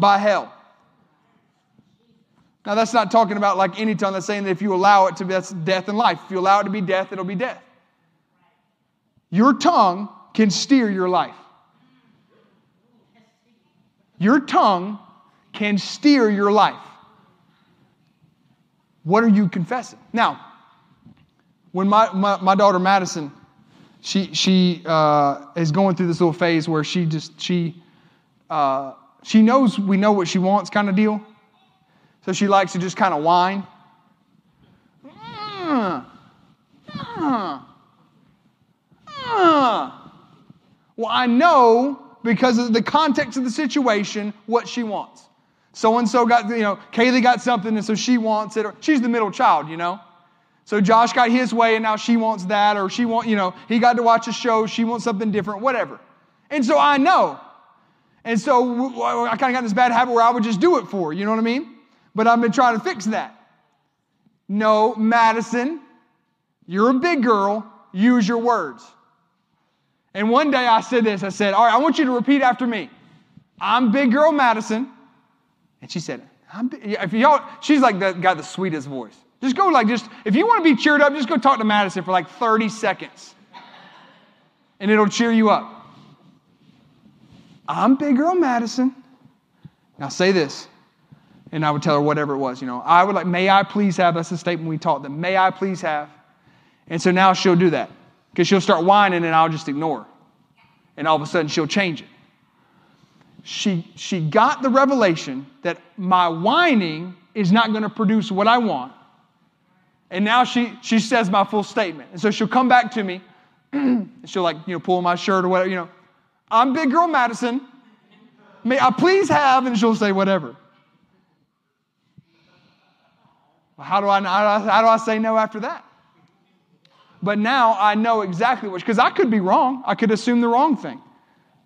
by hell. Now, that's not talking about like any tongue. That's saying that if you allow it to be, that's death and life. If you allow it to be death, it'll be death. Your tongue can steer your life. Your tongue can steer your life. What are you confessing? Now, when my, my, my daughter Madison, she, she uh, is going through this little phase where she just, she, uh, she knows we know what she wants kind of deal. So she likes to just kind of whine. Uh, uh, uh. Well, I know because of the context of the situation what she wants. So and so got, you know, Kaylee got something, and so she wants it. Or she's the middle child, you know. So Josh got his way, and now she wants that, or she want, you know, he got to watch a show, she wants something different, whatever. And so I know. And so I kind of got this bad habit where I would just do it for you know what I mean? But I've been trying to fix that. No, Madison, you're a big girl, use your words. And one day I said this I said, All right, I want you to repeat after me. I'm big girl Madison. And she said. If y'all, she's like the, got the sweetest voice. Just go like, just, if you want to be cheered up, just go talk to Madison for like 30 seconds. And it'll cheer you up. I'm big girl Madison. Now say this. And I would tell her whatever it was, you know. I would like, may I please have, that's the statement we taught them, may I please have. And so now she'll do that. Because she'll start whining and I'll just ignore her. And all of a sudden she'll change it. She, she got the revelation that my whining is not going to produce what I want. And now she, she says my full statement. And so she'll come back to me and she'll like, you know, pull my shirt or whatever, you know. I'm big girl Madison. May I please have? And she'll say whatever. How do I, how do I say no after that? But now I know exactly which, because I could be wrong. I could assume the wrong thing.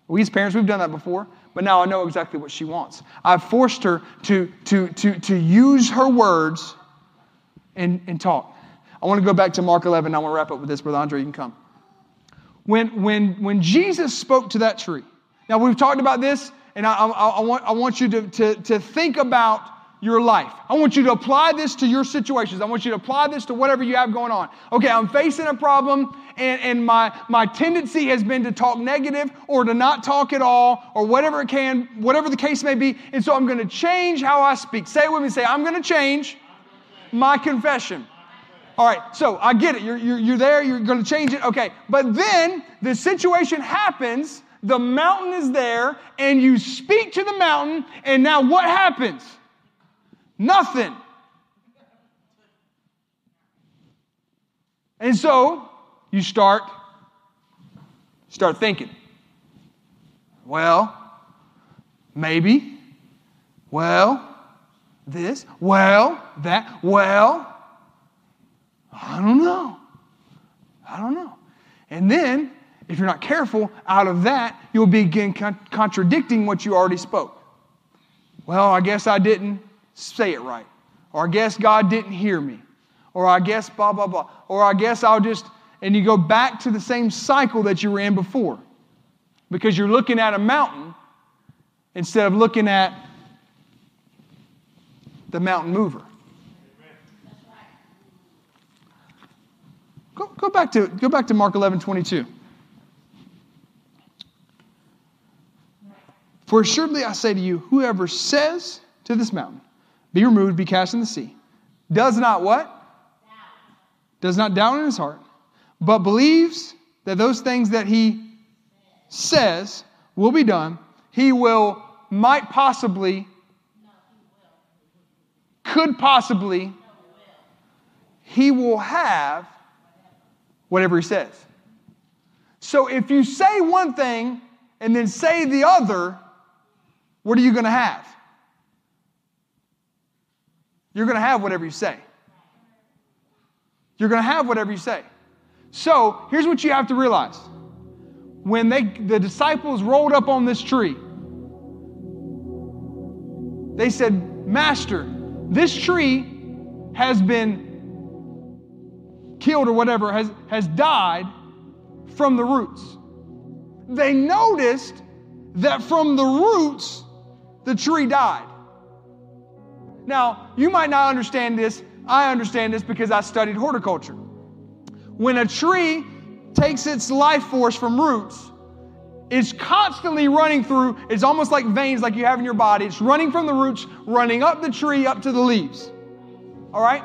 We as parents, we've done that before, but now I know exactly what she wants. I've forced her to, to, to, to use her words and, and talk. I want to go back to Mark 11. I want to wrap up with this. Brother Andre, you can come. When, when, when Jesus spoke to that tree, now we've talked about this, and I, I, I want, I want you to, to, to think about your life. I want you to apply this to your situations. I want you to apply this to whatever you have going on. Okay, I'm facing a problem, and, and my, my tendency has been to talk negative or to not talk at all, or whatever it can, whatever the case may be. And so I'm going to change how I speak. Say it with me. Say, I'm going to change my confession. All right, so I get it. You're, you're, you're there, you're going to change it. Okay, but then the situation happens, the mountain is there, and you speak to the mountain, and now what happens? Nothing. And so you start start thinking. Well, maybe. Well, this. Well, that. Well, I don't know. I don't know. And then, if you're not careful, out of that, you'll begin con- contradicting what you already spoke. Well, I guess I didn't say it right. Or I guess God didn't hear me. Or I guess blah, blah, blah. Or I guess I'll just, and you go back to the same cycle that you were in before. Because you're looking at a mountain instead of looking at the mountain mover. Go, go, back to, go back to Mark 11 22. For assuredly I say to you, whoever says to this mountain, be removed, be cast in the sea. Does not what? Does not doubt in his heart, but believes that those things that he says will be done. He will, might possibly, could possibly, he will have whatever he says. So if you say one thing and then say the other, what are you going to have? You're going to have whatever you say. You're going to have whatever you say. So here's what you have to realize. When they, the disciples rolled up on this tree, they said, Master, this tree has been killed or whatever, has, has died from the roots. They noticed that from the roots, the tree died. Now, you might not understand this. I understand this because I studied horticulture. When a tree takes its life force from roots, it's constantly running through, it's almost like veins like you have in your body. It's running from the roots, running up the tree, up to the leaves. All right?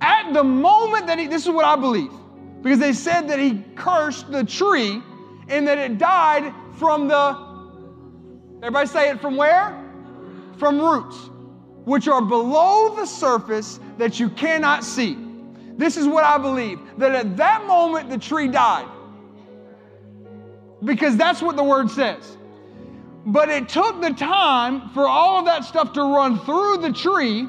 At the moment that he, this is what I believe, because they said that he cursed the tree and that it died from the, everybody say it from where? From roots, which are below the surface that you cannot see. This is what I believe that at that moment the tree died because that's what the word says. But it took the time for all of that stuff to run through the tree,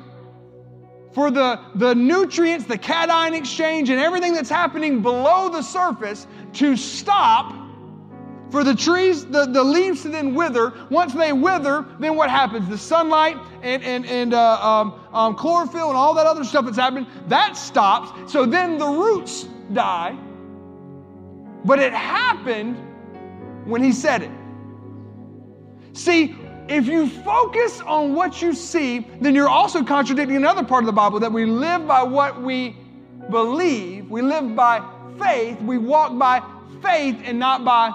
for the, the nutrients, the cation exchange, and everything that's happening below the surface to stop, for the trees, the, the leaves to then wither. Once they wither, then what happens? The sunlight and, and, and uh, um, um, chlorophyll and all that other stuff that's happening, that stops. So then the roots die. But it happened when he said it. See, if you focus on what you see, then you're also contradicting another part of the Bible that we live by what we believe, we live by faith, we walk by faith and not by.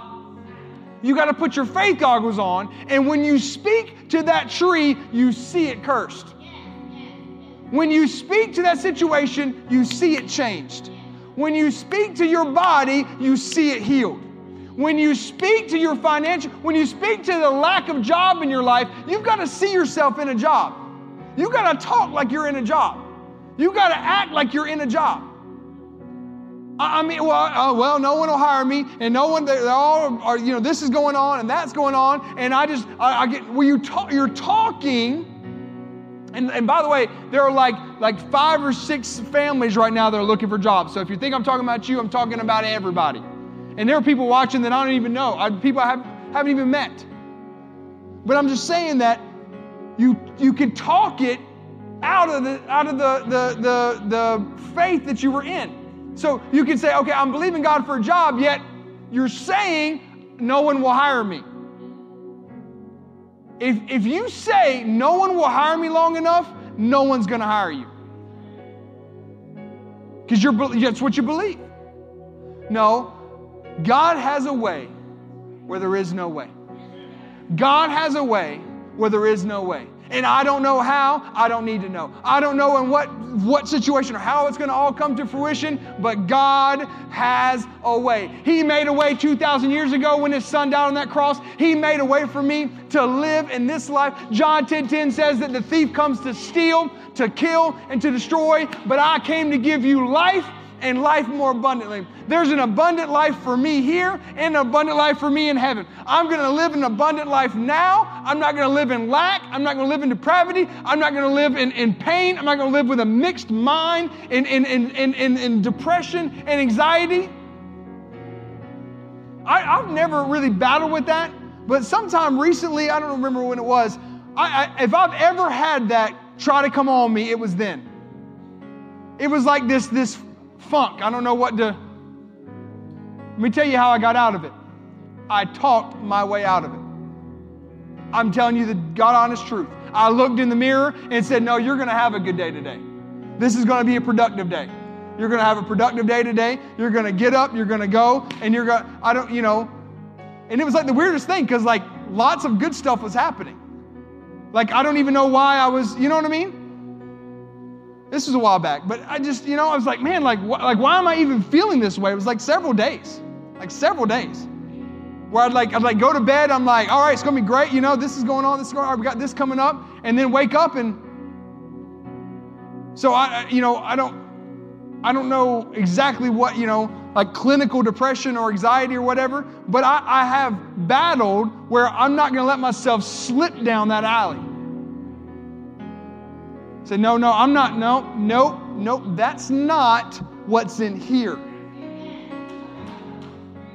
You got to put your faith goggles on, and when you speak to that tree, you see it cursed. When you speak to that situation, you see it changed. When you speak to your body, you see it healed. When you speak to your financial, when you speak to the lack of job in your life, you've got to see yourself in a job. You've got to talk like you're in a job. You've got to act like you're in a job. I mean, well, uh, well, no one will hire me, and no one, they're all, are, you know, this is going on, and that's going on, and I just, I, I get, well, you talk, you're talking, and, and by the way, there are like, like five or six families right now that are looking for jobs. So if you think I'm talking about you, I'm talking about everybody. And there are people watching that I don't even know, I, people I have, haven't even met. But I'm just saying that you, you can talk it out of, the, out of the, the, the, the faith that you were in. So you can say, okay, I'm believing God for a job, yet you're saying no one will hire me. If, if you say no one will hire me long enough, no one's going to hire you. Because you're that's what you believe. No, God has a way where there is no way. God has a way where there is no way. And I don't know how, I don't need to know. I don't know in what, what situation or how it's going to all come to fruition, but God has a way. He made a way 2,000 years ago when His Son died on that cross. He made a way for me to live in this life. John 10 10 says that the thief comes to steal, to kill, and to destroy, but I came to give you life and life more abundantly. There's an abundant life for me here and an abundant life for me in heaven. I'm going to live an abundant life now. I'm not going to live in lack. I'm not going to live in depravity. I'm not going to live in, in pain. I'm not going to live with a mixed mind in, in, in, in, in, in depression and anxiety. I, I've never really battled with that, but sometime recently, I don't remember when it was, I, I, if I've ever had that try to come on me, it was then. It was like this, this funk. I don't know what to. Let me tell you how I got out of it. I talked my way out of it. I'm telling you the God honest truth. I looked in the mirror and said, No, you're going to have a good day today. This is going to be a productive day. You're going to have a productive day today. You're going to get up, you're going to go, and you're going to, I don't, you know. And it was like the weirdest thing because, like, lots of good stuff was happening. Like, I don't even know why I was, you know what I mean? This was a while back, but I just, you know, I was like, man, like, wh- like, why am I even feeling this way? It was like several days, like several days, where I'd like, I'd like go to bed. I'm like, all right, it's gonna be great. You know, this is going on. This is going. On, we got this coming up, and then wake up and. So I, you know, I don't, I don't know exactly what you know, like clinical depression or anxiety or whatever, but I, I have battled where I'm not gonna let myself slip down that alley. Say, no, no, I'm not, no, no, no, that's not what's in here.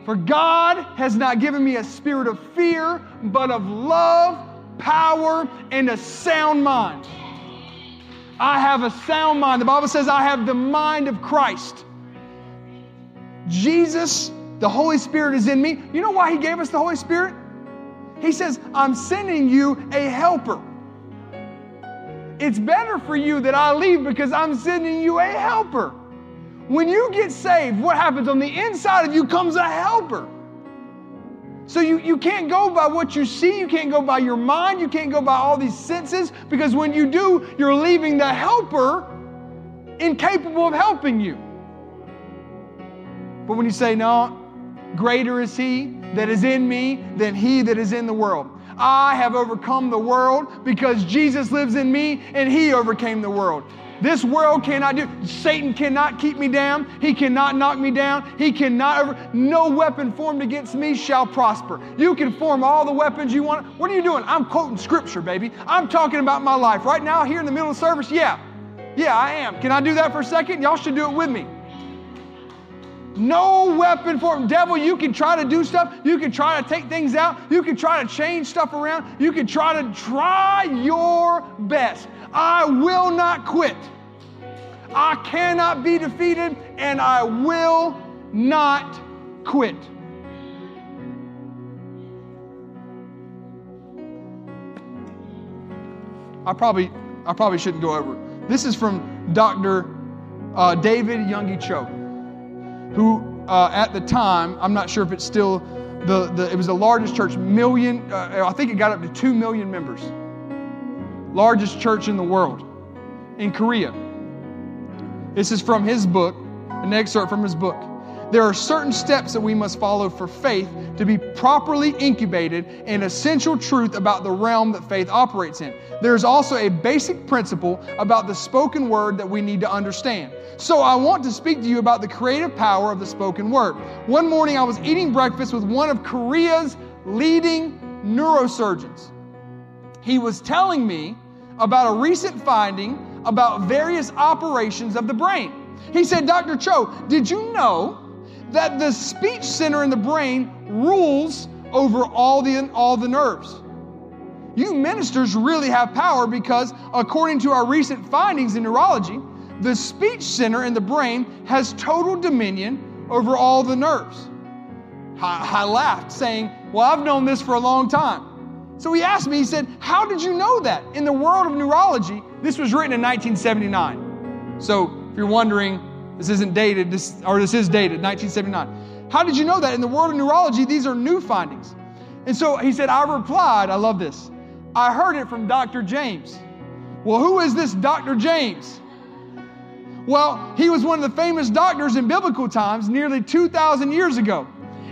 For God has not given me a spirit of fear, but of love, power, and a sound mind. I have a sound mind. The Bible says, I have the mind of Christ. Jesus, the Holy Spirit is in me. You know why He gave us the Holy Spirit? He says, I'm sending you a helper. It's better for you that I leave because I'm sending you a helper. When you get saved, what happens on the inside of you comes a helper. So you, you can't go by what you see, you can't go by your mind, you can't go by all these senses, because when you do, you're leaving the helper incapable of helping you. But when you say, No, greater is he that is in me than he that is in the world. I have overcome the world because Jesus lives in me and he overcame the world. This world cannot do. Satan cannot keep me down. He cannot knock me down. He cannot ever. No weapon formed against me shall prosper. You can form all the weapons you want. What are you doing? I'm quoting scripture, baby. I'm talking about my life right now here in the middle of service. Yeah, yeah, I am. Can I do that for a second? Y'all should do it with me. No weapon formed. Devil, you can try to do stuff. You can try to take things out. You can try to change stuff around. You can try to try your best. I will not quit. I cannot be defeated, and I will not quit. I probably, I probably shouldn't go over. This is from Dr. Uh, David Yonggi Cho, who uh, at the time, I'm not sure if it's still the, the it was the largest church, million, uh, I think it got up to two million members largest church in the world in Korea. This is from his book, an excerpt from his book. There are certain steps that we must follow for faith to be properly incubated an essential truth about the realm that faith operates in. There is also a basic principle about the spoken word that we need to understand. So I want to speak to you about the creative power of the spoken word. One morning I was eating breakfast with one of Korea's leading neurosurgeons. He was telling me about a recent finding about various operations of the brain. He said, Dr. Cho, did you know that the speech center in the brain rules over all the, all the nerves? You ministers really have power because, according to our recent findings in neurology, the speech center in the brain has total dominion over all the nerves. I, I laughed, saying, Well, I've known this for a long time. So he asked me, he said, How did you know that? In the world of neurology, this was written in 1979. So if you're wondering, this isn't dated, this, or this is dated, 1979. How did you know that? In the world of neurology, these are new findings. And so he said, I replied, I love this. I heard it from Dr. James. Well, who is this Dr. James? Well, he was one of the famous doctors in biblical times nearly 2,000 years ago.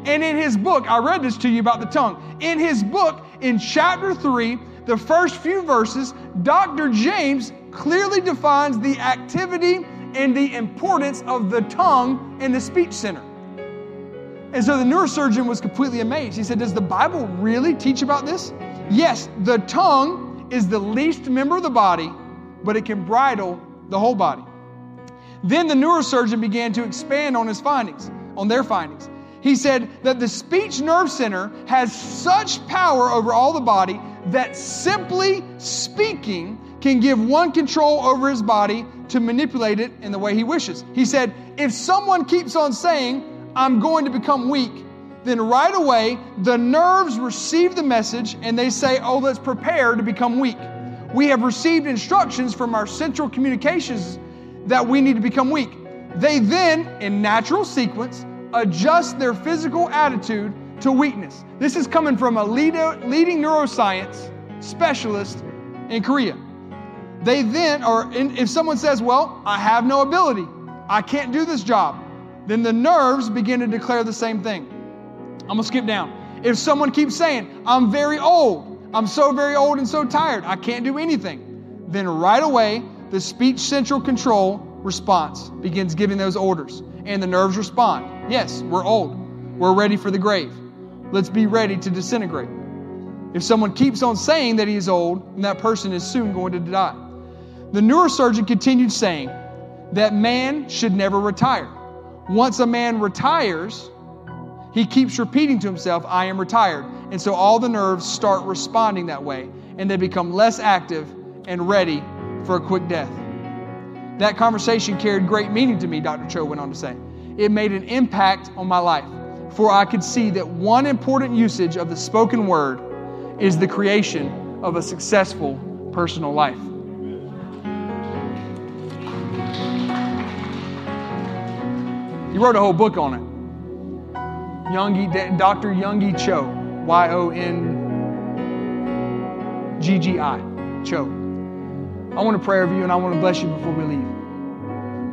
And in his book, I read this to you about the tongue. In his book, in chapter 3, the first few verses, Dr. James clearly defines the activity and the importance of the tongue in the speech center. And so the neurosurgeon was completely amazed. He said, Does the Bible really teach about this? Yes, the tongue is the least member of the body, but it can bridle the whole body. Then the neurosurgeon began to expand on his findings, on their findings. He said that the speech nerve center has such power over all the body that simply speaking can give one control over his body to manipulate it in the way he wishes. He said, if someone keeps on saying, I'm going to become weak, then right away the nerves receive the message and they say, Oh, let's prepare to become weak. We have received instructions from our central communications that we need to become weak. They then, in natural sequence, adjust their physical attitude to weakness. This is coming from a leader, leading neuroscience specialist in Korea. They then, in, if someone says, Well, I have no ability, I can't do this job, then the nerves begin to declare the same thing. I'm gonna skip down. If someone keeps saying, I'm very old, I'm so very old and so tired, I can't do anything, then right away, the speech central control response begins giving those orders, and the nerves respond. Yes, we're old. We're ready for the grave. Let's be ready to disintegrate. If someone keeps on saying that he is old, then that person is soon going to die. The neurosurgeon continued saying that man should never retire. Once a man retires, he keeps repeating to himself, I am retired. And so all the nerves start responding that way, and they become less active and ready for a quick death. That conversation carried great meaning to me, Dr. Cho went on to say it made an impact on my life. For I could see that one important usage of the spoken word is the creation of a successful personal life. He wrote a whole book on it. Yonggi, Dr. Yonggi Cho, Y O N G G I, Cho. I want to pray over you and I want to bless you before we leave.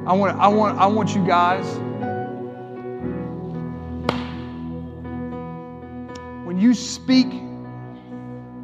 I want, I want, I want you guys. When you speak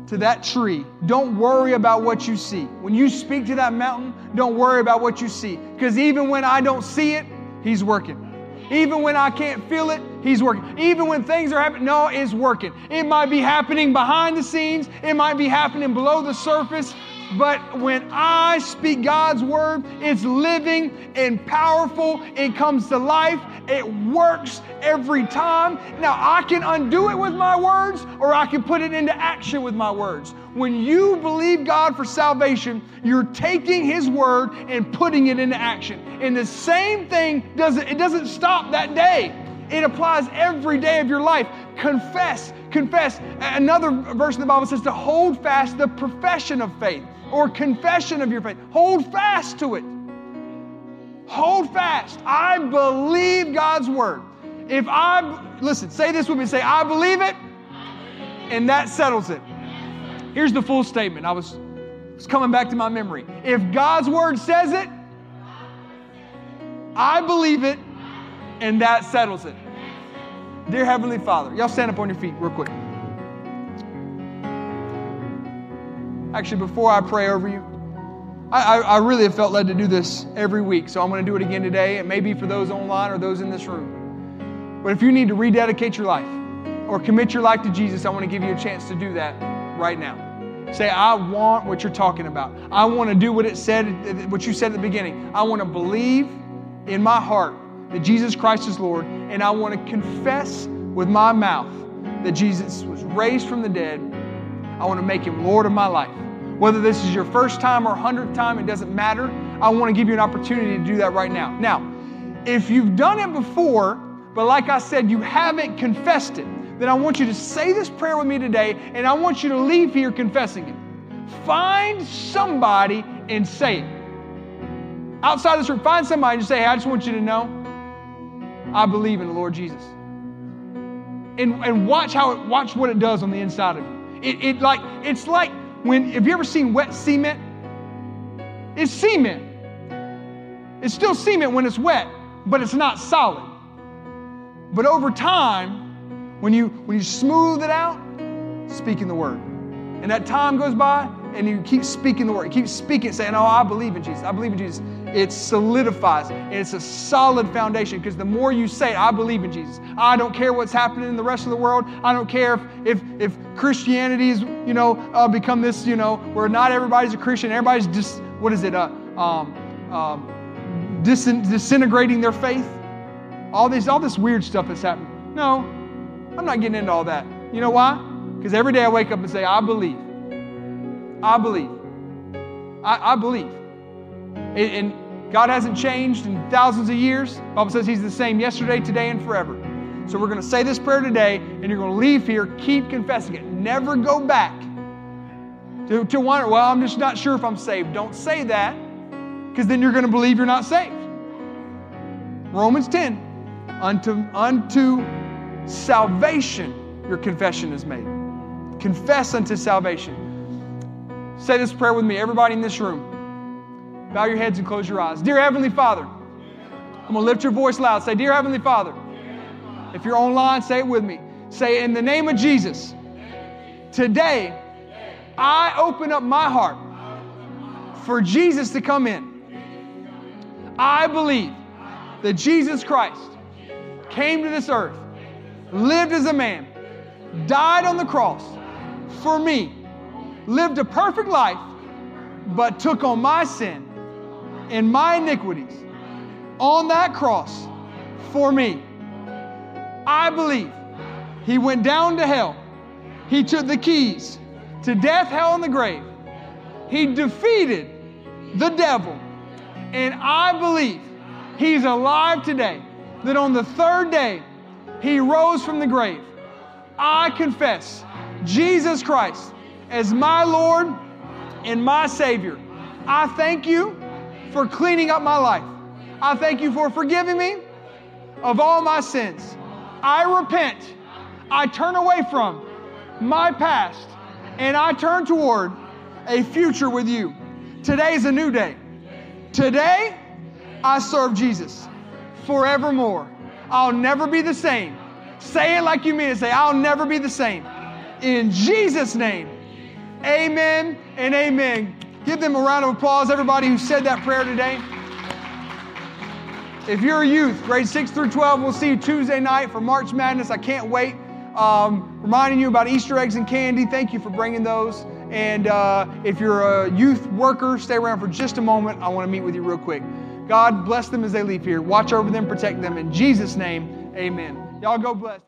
to that tree, don't worry about what you see. When you speak to that mountain, don't worry about what you see. Because even when I don't see it, He's working. Even when I can't feel it, He's working. Even when things are happening, no, it's working. It might be happening behind the scenes, it might be happening below the surface, but when I speak God's word, it's living and powerful. It comes to life. It works every time. Now, I can undo it with my words or I can put it into action with my words. When you believe God for salvation, you're taking His word and putting it into action. And the same thing doesn't, it doesn't stop that day. It applies every day of your life. Confess, confess. Another verse in the Bible says to hold fast the profession of faith or confession of your faith. Hold fast to it. Hold fast. I believe God's word. If I, listen, say this with me say, I believe it, and that settles it. Here's the full statement. I was, was coming back to my memory. If God's word says it, I believe it, and that settles it. Dear Heavenly Father, y'all stand up on your feet real quick. Actually, before I pray over you, I, I, I really have felt led to do this every week, so I'm going to do it again today. It may be for those online or those in this room. But if you need to rededicate your life or commit your life to Jesus, I want to give you a chance to do that right now. Say, I want what you're talking about. I want to do what it said, what you said at the beginning. I want to believe in my heart that Jesus Christ is Lord, and I want to confess with my mouth that Jesus was raised from the dead. I want to make him Lord of my life. Whether this is your first time or hundredth time, it doesn't matter. I want to give you an opportunity to do that right now. Now, if you've done it before, but like I said, you haven't confessed it, then I want you to say this prayer with me today, and I want you to leave here confessing it. Find somebody and say it. Outside this room, find somebody and say, hey, I just want you to know I believe in the Lord Jesus. And, and watch how it, watch what it does on the inside of you. It, it like it's like when, have you ever seen wet cement? It's cement. It's still cement when it's wet, but it's not solid. But over time, when you, when you smooth it out, speaking the word. And that time goes by, and you keep speaking the word. You keep speaking, saying, Oh, I believe in Jesus. I believe in Jesus. It solidifies. And it's a solid foundation because the more you say, I believe in Jesus. I don't care what's happening in the rest of the world. I don't care if, if, if Christianity's, you know, uh, become this, you know, where not everybody's a Christian. Everybody's just, what is it, uh, um, um, disintegrating their faith. All this, all this weird stuff that's happening. No, I'm not getting into all that. You know why? Because every day I wake up and say, I believe. I believe. I, I believe. And God hasn't changed in thousands of years. Bible says He's the same yesterday, today, and forever. So we're going to say this prayer today, and you're going to leave here, keep confessing it. Never go back to, to wonder, well, I'm just not sure if I'm saved. Don't say that, because then you're going to believe you're not saved. Romans 10 unto, unto salvation your confession is made. Confess unto salvation. Say this prayer with me, everybody in this room. Bow your heads and close your eyes. Dear Heavenly Father, I'm going to lift your voice loud. Say, Dear Heavenly Father. If you're online, say it with me. Say, In the name of Jesus, today I open up my heart for Jesus to come in. I believe that Jesus Christ came to this earth, lived as a man, died on the cross for me, lived a perfect life, but took on my sin and my iniquities on that cross for me. I believe he went down to hell. He took the keys to death, hell, and the grave. He defeated the devil. And I believe he's alive today. That on the third day, he rose from the grave. I confess Jesus Christ as my Lord and my Savior. I thank you for cleaning up my life. I thank you for forgiving me. of all my sins. I repent. I turn away from my past and I turn toward a future with you. Today is a new day. Today, I serve Jesus forevermore. I'll never be the same. Say it like you mean it. Say, I'll never be the same. In Jesus' name, amen and amen. Give them a round of applause, everybody who said that prayer today. If you're a youth, grade 6 through 12, we'll see you Tuesday night for March Madness. I can't wait. Um, reminding you about Easter eggs and candy. Thank you for bringing those. And uh, if you're a youth worker, stay around for just a moment. I want to meet with you real quick. God bless them as they leave here. Watch over them, protect them. In Jesus' name, amen. Y'all go blessed.